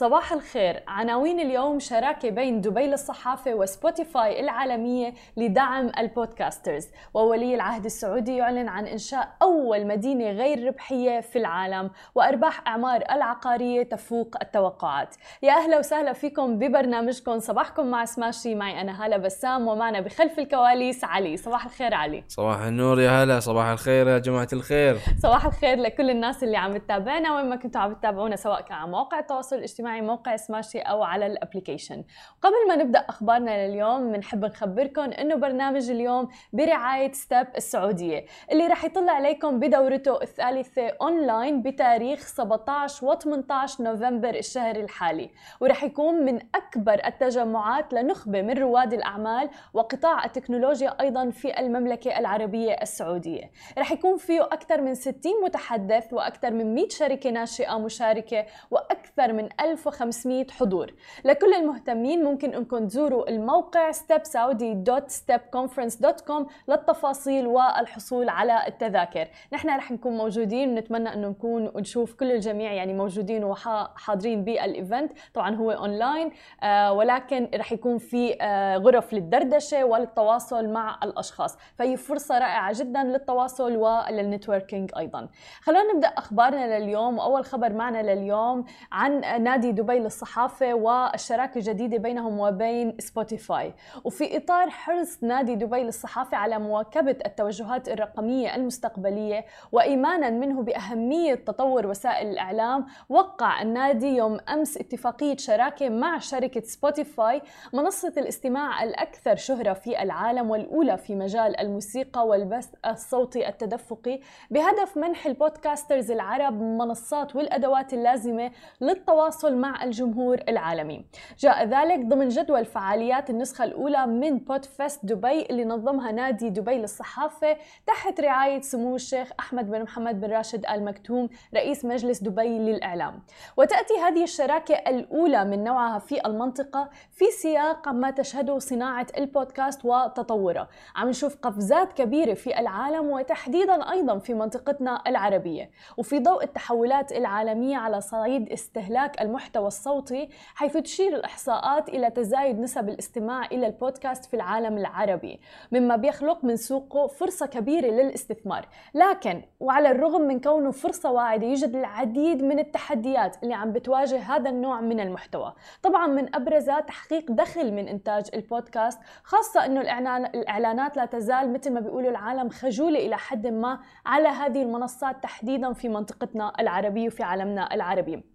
صباح الخير. عناوين اليوم شراكة بين دبي للصحافة وسبوتيفاي العالمية لدعم البودكاسترز. وولي العهد السعودي يعلن عن إنشاء أول مدينة غير ربحية في العالم وأرباح أعمار العقارية تفوق التوقعات. يا أهلا وسهلا فيكم ببرنامجكم. صباحكم مع سماشي. معي أنا هالة بسام ومعنا بخلف الكواليس علي. صباح الخير علي. صباح النور يا هلا. صباح الخير يا جماعة الخير. صباح الخير لكل الناس اللي عم تتابعنا وين ما كنتوا عم تتابعونا سواء كان على مواقع التواصل الاجتماعي تسمعي موقع سماشي أو على الابلكيشن قبل ما نبدأ أخبارنا لليوم بنحب نخبركم أنه برنامج اليوم برعاية ستيب السعودية اللي راح يطل عليكم بدورته الثالثة أونلاين بتاريخ 17 و 18 نوفمبر الشهر الحالي. وراح يكون من أكبر التجمعات لنخبة من رواد الأعمال وقطاع التكنولوجيا أيضا في المملكة العربية السعودية. راح يكون فيه أكثر من 60 متحدث وأكثر من 100 شركة ناشئة مشاركة وأكثر من 1000 1500 حضور. لكل المهتمين ممكن أنكم تزوروا الموقع stepsaudi.stepconference.com للتفاصيل والحصول على التذاكر. نحن رح نكون موجودين ونتمنى انه نكون ونشوف كل الجميع يعني موجودين وحاضرين بالايفنت طبعا هو اونلاين آه ولكن رح يكون في آه غرف للدردشة وللتواصل مع الأشخاص. فهي فرصة رائعة جدا للتواصل وللنتوركينج أيضا. خلونا نبدأ أخبارنا لليوم. واول خبر معنا لليوم عن نادي دبي للصحافة والشراكة الجديدة بينهم وبين سبوتيفاي. وفي إطار حرص نادي دبي للصحافة على مواكبة التوجهات الرقمية المستقبلية وإيمانا منه بأهمية تطور وسائل الإعلام وقع النادي يوم أمس اتفاقية شراكة مع شركة سبوتيفاي منصة الاستماع الأكثر شهرة في العالم والأولى في مجال الموسيقى والبث الصوتي التدفقي بهدف منح البودكاسترز العرب منصات والأدوات اللازمة للتواصل مع الجمهور العالمي. جاء ذلك ضمن جدول فعاليات النسخة الأولى من بودفست دبي اللي نظمها نادي دبي للصحافة تحت رعاية سمو الشيخ أحمد بن محمد بن راشد آل مكتوم رئيس مجلس دبي للإعلام. وتأتي هذه الشراكة الأولى من نوعها في المنطقة في سياق ما تشهده صناعة البودكاست وتطوره. عم نشوف قفزات كبيرة في العالم وتحديدا أيضا في منطقتنا العربية. وفي ضوء التحولات العالمية على صعيد استهلاك المحتوى الصوتي حيث تشير الإحصاءات إلى تزايد نسب الاستماع إلى البودكاست في العالم العربي مما بيخلق من سوقه فرصة كبيرة للاستثمار. لكن وعلى الرغم من كونه فرصة واعدة يوجد العديد من التحديات اللي عم بتواجه هذا النوع من المحتوى. طبعا من أبرزها تحقيق دخل من إنتاج البودكاست خاصة أنه الإعلانات لا تزال مثل ما بيقولوا العالم خجولة إلى حد ما على هذه المنصات تحديدا في منطقتنا العربية وفي عالمنا العربي.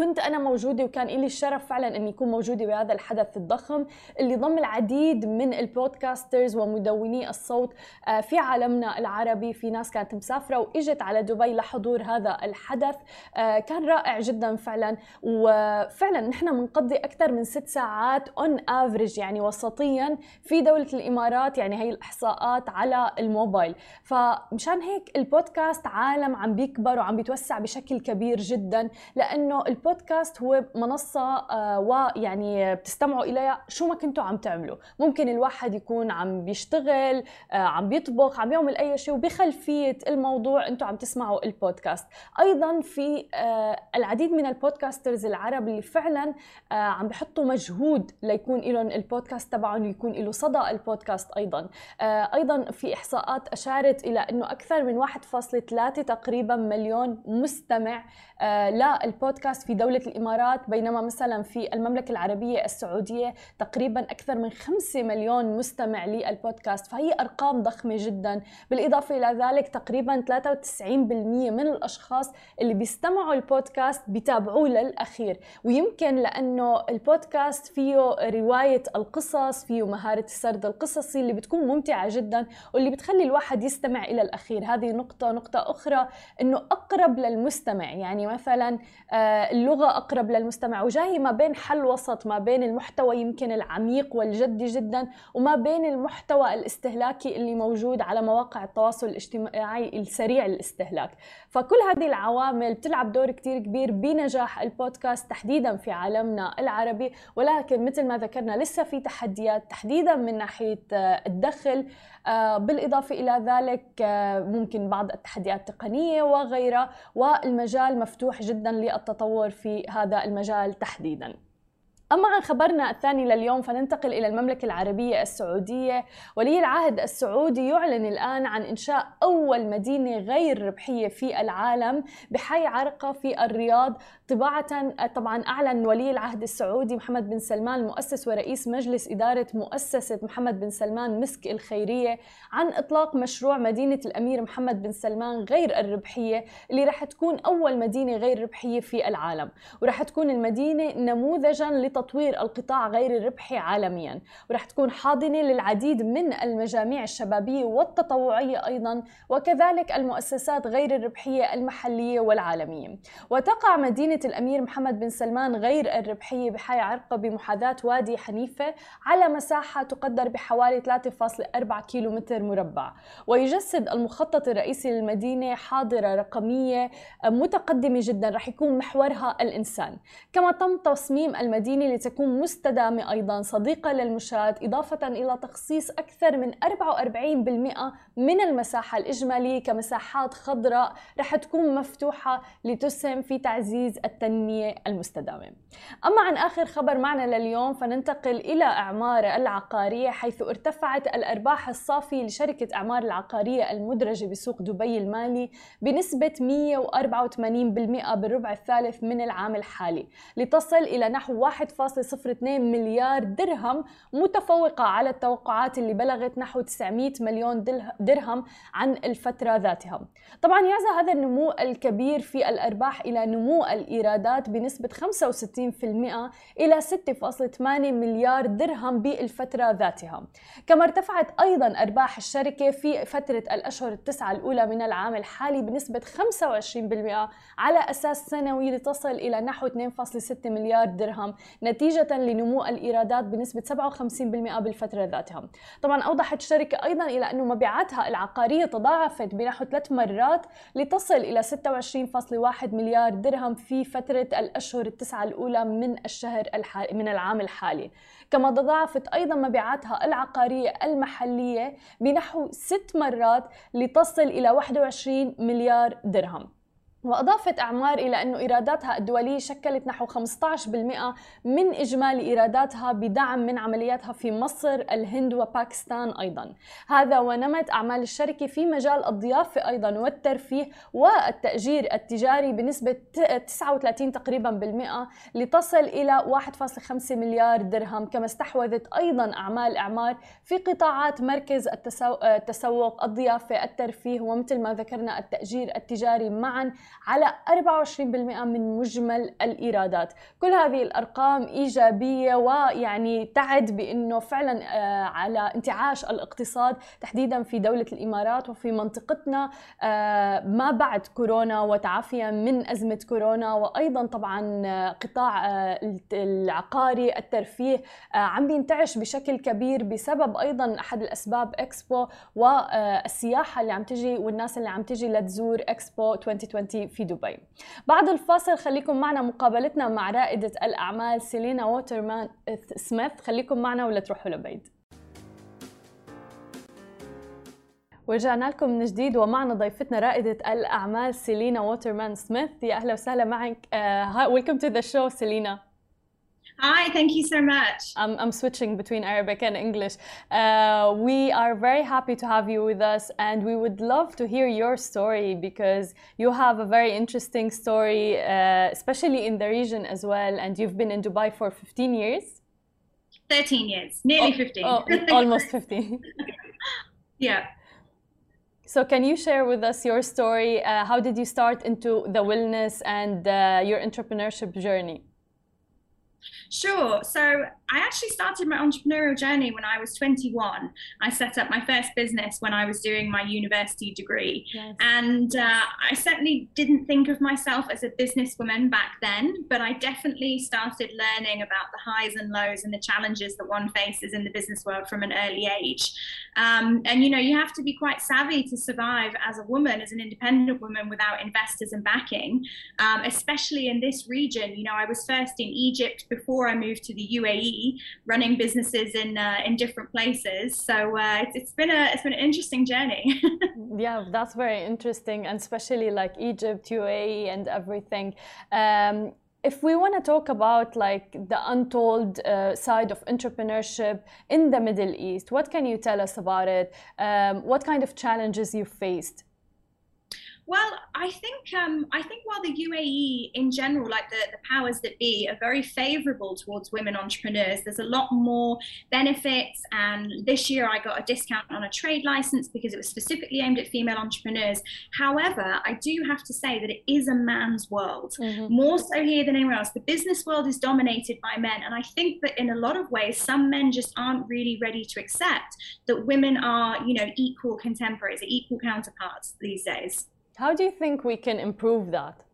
كنت أنا موجودة وكان لي الشرف فعلا إني أكون موجودة بهذا الحدث الضخم اللي ضم العديد من البودكاسترز ومدوني الصوت في عالمنا العربي في ناس كانت مسافرة وإجت على دبي لحضور هذا الحدث كان رائع جدا فعلا. وفعلا نحن بنقضي أكثر من ست ساعات اون افريج يعني وسطيا في دولة الإمارات يعني هي الإحصاءات على الموبايل. فمشان هيك البودكاست عالم عم بيكبر وعم بيتوسع بشكل كبير جدا لأنه البودكاست هو منصة آه ويعني بتستمعوا إليها شو ما كنتوا عم تعملوا. ممكن الواحد يكون عم بيشتغل آه عم بيطبخ عم يعمل أي شيء وبخلفية الموضوع أنتوا عم تسمعوا البودكاست. أيضا في آه العديد من البودكاسترز العرب اللي فعلا عم بيحطوا مجهود ليكون لهم البودكاست تبعهم ويكون له صدى البودكاست أيضا. أيضا في إحصاءات أشارت إلى أنه أكثر من 1.3 تقريبا مليون مستمع للبودكاست في دولة الإمارات بينما مثلا في المملكة العربية السعودية تقريبا أكثر من 5 مليون مستمع للبودكاست. فهي أرقام ضخمة جدا. بالإضافة إلى ذلك تقريبا 93% من الأشخاص اللي بيستمعوا البودكاست بيتابعوه للأخير. ويمكن لأنه البودكاست فيه رواية القصص فيه مهارة السرد القصصي اللي بتكون ممتعة جدا واللي بتخلي الواحد يستمع إلى الأخير. هذه نقطة. نقطة أخرى أنه أقرب للمستمع. يعني مثلا اللغة أقرب للمستمع وجاي ما بين حل وسط ما بين المحتوى يمكن العميق والجدي جدا وما بين المحتوى الاستهلاكي اللي موجود على مواقع التواصل الاجتماعي السريع الاستهلاك. فكل هذه العوامل بتلعب دور كتير كبير بنجاح البودكاست تحديدا في عالمنا العربي ولكن مثل ما ذكرنا لسه في تحديات تحديدا من ناحية الدخل بالإضافة إلى ذلك ممكن بعض التحديات التقنية وغيرها والمجال مفتوح جدا للتطور في هذا المجال تحديدا. أما عن خبرنا الثاني لليوم فننتقل إلى المملكة العربية السعودية. ولي العهد السعودي يعلن الآن عن إنشاء أول مدينة غير ربحية في العالم بحي عرقة في الرياض طباعة طبعا أعلن ولي العهد السعودي محمد بن سلمان مؤسس ورئيس مجلس إدارة مؤسسة محمد بن سلمان مسك الخيرية عن إطلاق مشروع مدينة الأمير محمد بن سلمان غير الربحية اللي رح تكون أول مدينة غير ربحية في العالم. ورح تكون المدينة نموذجا لتطوير القطاع غير الربحي عالميا. ورح تكون حاضنة للعديد من المجاميع الشبابية والتطوعية أيضا وكذلك المؤسسات غير الربحية المحلية والعالمية. وتقع مدينة الأمير محمد بن سلمان غير الربحية بحي عرقة بمحاذاة وادي حنيفة على مساحة تقدر بحوالي 3.4 كيلومتر مربع. ويجسد المخطط الرئيسي للمدينة حاضرة رقمية متقدمة جدا رح يكون محورها الإنسان. كما تم تصميم المدينة لتكون مستدامة أيضا صديقة للمشاة إضافة إلى تخصيص أكثر من 44% من المساحة الإجمالية كمساحات خضراء رح تكون مفتوحة لتسهم في تعزيز التنمية المستدامة. أما عن آخر خبر معنا لليوم فننتقل إلى أعمار العقارية حيث ارتفعت الأرباح الصافية لشركة أعمار العقارية المدرجة بسوق دبي المالي بنسبة 184% بالربع الثالث من العام الحالي لتصل إلى نحو 1.02 مليار درهم متفوقة على التوقعات اللي بلغت نحو 900 مليون درهم عن الفترة ذاتها. طبعا يعزى هذا النمو الكبير في الأرباح إلى نمو الإيرادات بنسبة 65% إلى 6.8 مليار درهم بالفترة ذاتها. كما ارتفعت أيضا أرباح الشركة في فترة الأشهر التسعة الأولى من العام الحالي بنسبة 25% على أساس سنوي لتصل إلى نحو 2.6 مليار درهم نتيجة لنمو الإيرادات بنسبة 57% بالفترة ذاتها. طبعا أوضحت الشركة أيضا إلى أن مبيعاتها العقارية تضاعفت بنحو ثلاث مرات لتصل إلى 26.1 مليار درهم في فترة الأشهر التسعة الأولى من الشهر الحالي من العام الحالي. كما تضاعفت أيضا مبيعاتها العقارية المحلية بنحو ست مرات لتصل إلى 21 مليار درهم. وأضافت أعمار إلى أن إيراداتها الدولية شكلت نحو 15% من إجمالي إيراداتها بدعم من عملياتها في مصر، الهند وباكستان أيضا. هذا ونمت أعمال الشركة في مجال الضيافة أيضا والترفيه والتأجير التجاري بنسبة 39 تقريبا بالمئة لتصل إلى 1.5 مليار درهم كما استحوذت أيضا أعمال إعمار في قطاعات مركز التسوق، الضيافة، الترفيه ومثل ما ذكرنا التأجير التجاري معا على 24% من مجمل الإيرادات. كل هذه الأرقام إيجابية ويعني تعد بأنه فعلا آه، على انتعاش الاقتصاد تحديدا في دولة الإمارات وفي منطقتنا آه، ما بعد كورونا وتعافيا من أزمة كورونا وأيضا طبعا آه، قطاع العقاري الترفيه عم بينتعش بشكل كبير بسبب أيضا أحد الأسباب إكسبو والسياحة اللي عم تجي والناس اللي عم تجي لتزور إكسبو 2020 في دبي. بعد الفاصل خليكم معنا مقابلتنا مع رائدة الأعمال سيلينا ووترمان سميث. خليكم معنا ولا تروحوا لبعيد. ورجعنا لكم من جديد ومعنا ضيفتنا رائدة الأعمال سيلينا ووترمان سميث. يا أهلا وسهلا معك. ويلكم تو ذا شو سيلينا. Hi, thank you so much. I'm, I'm switching between Arabic and English. Uh, we are very happy to have you with us, and we would love to hear your story because you have a very interesting story, uh, especially in the region as well. And you've been in Dubai for 15 years? 13 years, nearly oh, 15. Oh, almost 15. yeah. So, can you share with us your story? Uh, how did you start into the wellness and uh, your entrepreneurship journey? Sure. So I actually started my entrepreneurial journey when I was 21. I set up my first business when I was doing my university degree. Yes. And uh, I certainly didn't think of myself as a businesswoman back then, but I definitely started learning about the highs and lows and the challenges that one faces in the business world from an early age. Um, and, you know, you have to be quite savvy to survive as a woman, as an independent woman without investors and backing, um, especially in this region. You know, I was first in Egypt before I moved to the UAE, running businesses in uh, in different places. So uh, it's, it's been a it's been an interesting journey. yeah, that's very interesting, and especially like Egypt, UAE, and everything. Um, if we want to talk about like the untold uh, side of entrepreneurship in the Middle East, what can you tell us about it? Um, what kind of challenges you faced? Well, I think um, I think while the UAE in general, like the, the powers that be, are very favourable towards women entrepreneurs. There's a lot more benefits, and this year I got a discount on a trade license because it was specifically aimed at female entrepreneurs. However, I do have to say that it is a man's world, mm-hmm. more so here than anywhere else. The business world is dominated by men, and I think that in a lot of ways, some men just aren't really ready to accept that women are, you know, equal contemporaries, equal counterparts these days. How do you think we can improve that?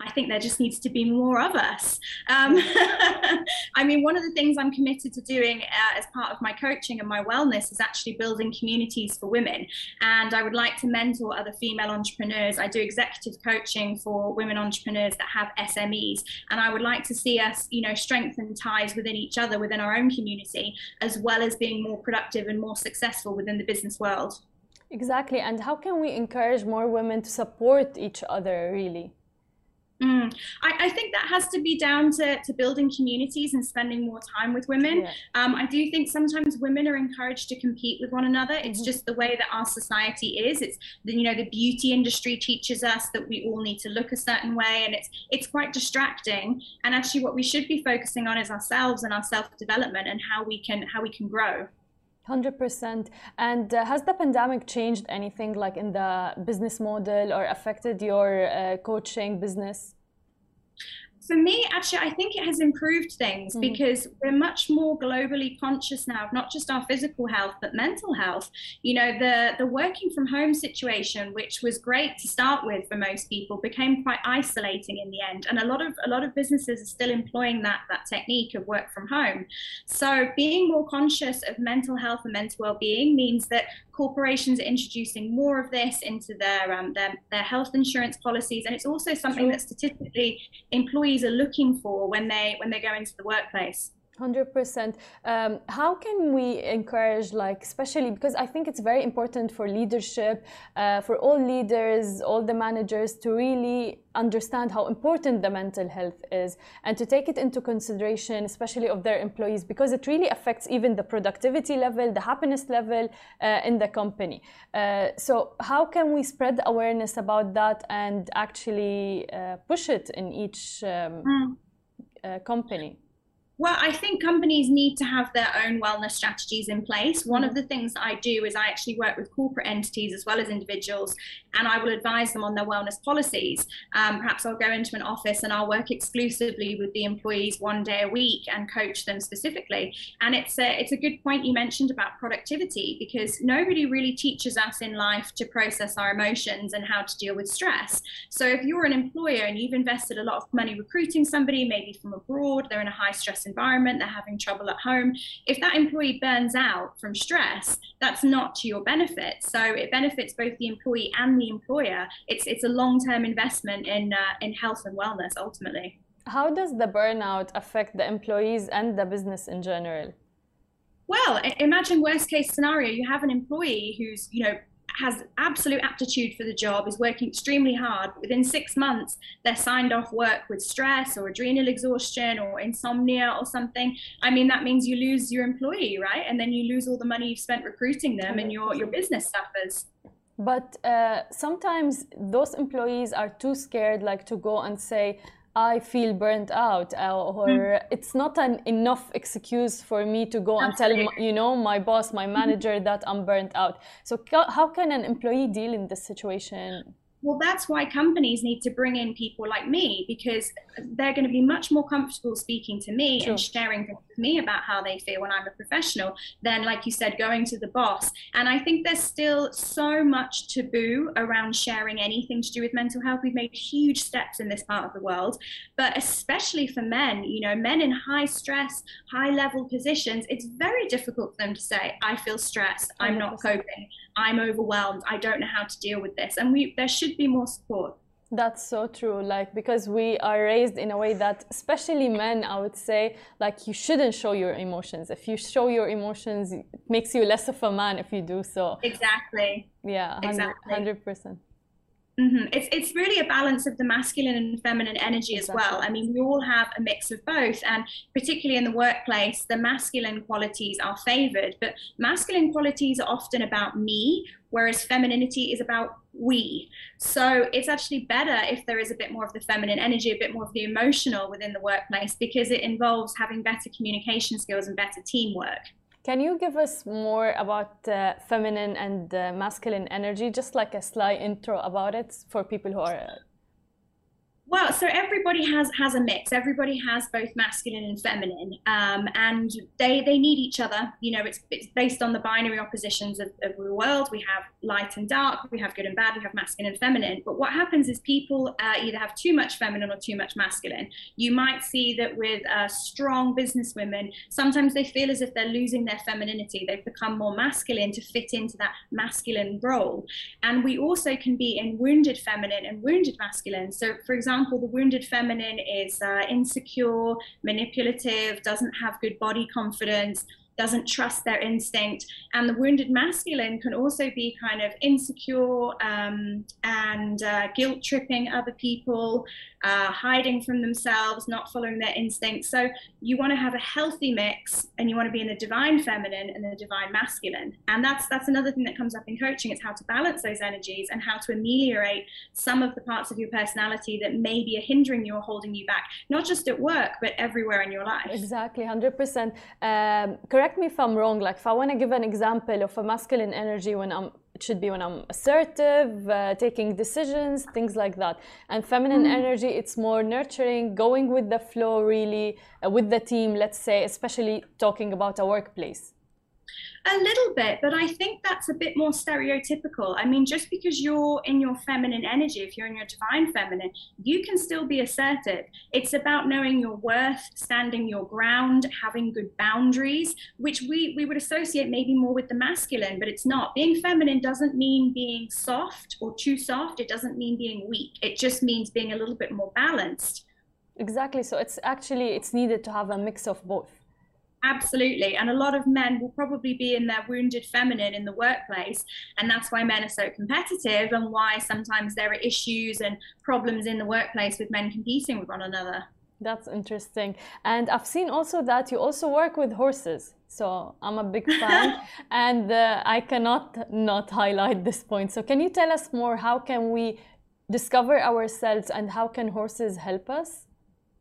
I think there just needs to be more of us. Um, I mean, one of the things I'm committed to doing uh, as part of my coaching and my wellness is actually building communities for women. And I would like to mentor other female entrepreneurs. I do executive coaching for women entrepreneurs that have SMEs. And I would like to see us, you know, strengthen ties within each other, within our own community, as well as being more productive and more successful within the business world. Exactly. And how can we encourage more women to support each other, really? Mm. I, I, think that has to be down to, to building communities and spending more time with women. Yeah. Um, I do think sometimes women are encouraged to compete with one another. It's mm-hmm. just the way that our society is. It's the, you know the beauty industry teaches us that we all need to look a certain way, and it's it's quite distracting. And actually, what we should be focusing on is ourselves and our self development and how we can how we can grow. 100%. And uh, has the pandemic changed anything like in the business model or affected your uh, coaching business? For me, actually, I think it has improved things mm-hmm. because we're much more globally conscious now of not just our physical health but mental health. You know, the the working from home situation, which was great to start with for most people, became quite isolating in the end, and a lot of a lot of businesses are still employing that that technique of work from home. So, being more conscious of mental health and mental well-being means that corporations are introducing more of this into their um, their, their health insurance policies, and it's also something that statistically employees are looking for when they when they go into the workplace. 100% um, how can we encourage like especially because i think it's very important for leadership uh, for all leaders all the managers to really understand how important the mental health is and to take it into consideration especially of their employees because it really affects even the productivity level the happiness level uh, in the company. Uh, so how can we spread awareness about that and actually uh, push it in each um, mm. company well, I think companies need to have their own wellness strategies in place. One of the things that I do is I actually work with corporate entities as well as individuals, and I will advise them on their wellness policies. Um, perhaps I'll go into an office and I'll work exclusively with the employees one day a week and coach them specifically. And it's a, it's a good point you mentioned about productivity because nobody really teaches us in life to process our emotions and how to deal with stress. So if you're an employer and you've invested a lot of money recruiting somebody, maybe from abroad, they're in a high stress environment, they're having trouble at home. If that employee burns out from stress, that's not to your benefit. So it benefits both the employee and the employer. It's it's a long term investment in uh, in health and wellness ultimately. How does the burnout affect the employees and the business in general? Well, imagine worst case scenario. You have an employee who's you know has absolute aptitude for the job, is working extremely hard. Within six months, they're signed off work with stress or adrenal exhaustion or insomnia or something. I mean, that means you lose your employee, right? And then you lose all the money you've spent recruiting them and your, your business suffers. But uh, sometimes those employees are too scared, like to go and say, I feel burnt out, uh, or mm. it's not an enough excuse for me to go Absolutely. and tell you know my boss, my manager that I'm burnt out. So how can an employee deal in this situation? Well, that's why companies need to bring in people like me because they're going to be much more comfortable speaking to me sure. and sharing with me about how they feel when I'm a professional than, like you said, going to the boss. And I think there's still so much taboo around sharing anything to do with mental health. We've made huge steps in this part of the world, but especially for men, you know, men in high stress, high level positions, it's very difficult for them to say, I feel stressed, I'm not coping, I'm overwhelmed, I don't know how to deal with this. And we there should be more support. That's so true. Like, because we are raised in a way that, especially men, I would say, like, you shouldn't show your emotions. If you show your emotions, it makes you less of a man if you do so. Exactly. Yeah, 100. Exactly. 100%. Mm-hmm. It's it's really a balance of the masculine and feminine energy as well. I mean, we all have a mix of both, and particularly in the workplace, the masculine qualities are favored. But masculine qualities are often about me, whereas femininity is about we. So it's actually better if there is a bit more of the feminine energy, a bit more of the emotional within the workplace, because it involves having better communication skills and better teamwork. Can you give us more about uh, feminine and uh, masculine energy, just like a slight intro about it for people who are well, so everybody has has a mix. Everybody has both masculine and feminine, um, and they they need each other. You know, it's it's based on the binary oppositions of, of the world. We have light and dark. We have good and bad. We have masculine and feminine. But what happens is people uh, either have too much feminine or too much masculine. You might see that with uh, strong business women, sometimes they feel as if they're losing their femininity. They've become more masculine to fit into that masculine role. And we also can be in wounded feminine and wounded masculine. So, for example example, the wounded feminine is uh, insecure, manipulative, doesn't have good body confidence, doesn't trust their instinct. And the wounded masculine can also be kind of insecure um, and uh, guilt tripping other people, uh, hiding from themselves, not following their instincts. So you want to have a healthy mix, and you want to be in the divine feminine and the divine masculine. And that's that's another thing that comes up in coaching. It's how to balance those energies and how to ameliorate some of the parts of your personality that maybe are hindering you or holding you back, not just at work but everywhere in your life. Exactly, hundred um, percent. Correct me if I'm wrong. Like if I want to give an example of a masculine energy when I'm it should be when I'm assertive, uh, taking decisions, things like that. And feminine mm. energy, it's more nurturing, going with the flow, really, uh, with the team, let's say, especially talking about a workplace. A little bit, but I think that's a bit more stereotypical. I mean, just because you're in your feminine energy, if you're in your divine feminine, you can still be assertive. It's about knowing your worth, standing your ground, having good boundaries, which we, we would associate maybe more with the masculine, but it's not. Being feminine doesn't mean being soft or too soft, it doesn't mean being weak. It just means being a little bit more balanced. Exactly. So it's actually it's needed to have a mix of both. Absolutely. And a lot of men will probably be in their wounded feminine in the workplace. And that's why men are so competitive and why sometimes there are issues and problems in the workplace with men competing with one another. That's interesting. And I've seen also that you also work with horses. So I'm a big fan and uh, I cannot not highlight this point. So can you tell us more how can we discover ourselves and how can horses help us?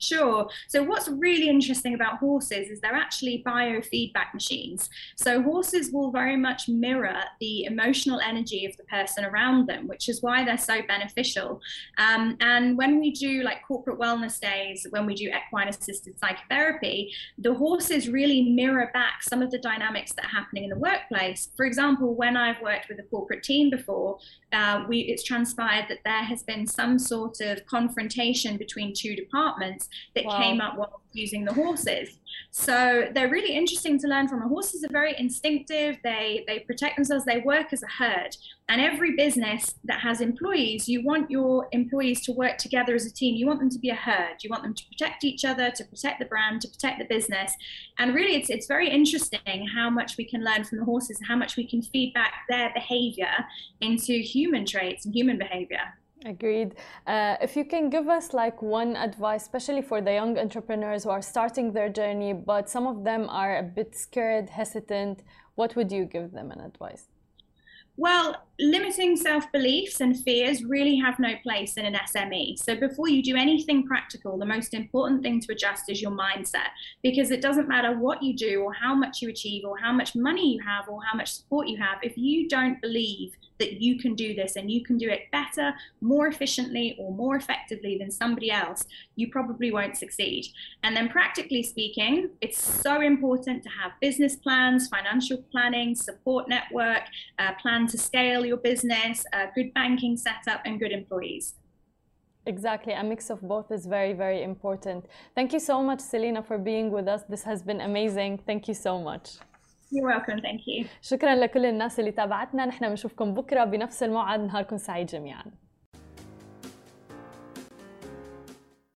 Sure. So, what's really interesting about horses is they're actually biofeedback machines. So, horses will very much mirror the emotional energy of the person around them, which is why they're so beneficial. Um, and when we do like corporate wellness days, when we do equine assisted psychotherapy, the horses really mirror back some of the dynamics that are happening in the workplace. For example, when I've worked with a corporate team before, uh, we, it's transpired that there has been some sort of confrontation between two departments that wow. came up while using the horses. So they're really interesting to learn from. The horses are very instinctive. They they protect themselves. They work as a herd. And every business that has employees, you want your employees to work together as a team. You want them to be a herd. You want them to protect each other, to protect the brand, to protect the business. And really, it's it's very interesting how much we can learn from the horses, how much we can feed back their behavior into human traits and human behavior. Agreed. Uh, if you can give us like one advice, especially for the young entrepreneurs who are starting their journey, but some of them are a bit scared, hesitant, what would you give them an advice? Well, limiting self beliefs and fears really have no place in an SME. So, before you do anything practical, the most important thing to adjust is your mindset because it doesn't matter what you do or how much you achieve or how much money you have or how much support you have. If you don't believe that you can do this and you can do it better, more efficiently, or more effectively than somebody else, you probably won't succeed. And then, practically speaking, it's so important to have business plans, financial planning, support network, uh, plan to scale your business, a good banking setup, and good employees. Exactly, a mix of both is very, very important. Thank you so much, Selena, for being with us. This has been amazing. Thank you so much. You're welcome, thank you. شكرا لكل الناس اللي تابعتنا نحن بنشوفكم بكره بنفس الموعد نهاركم سعيد جميعا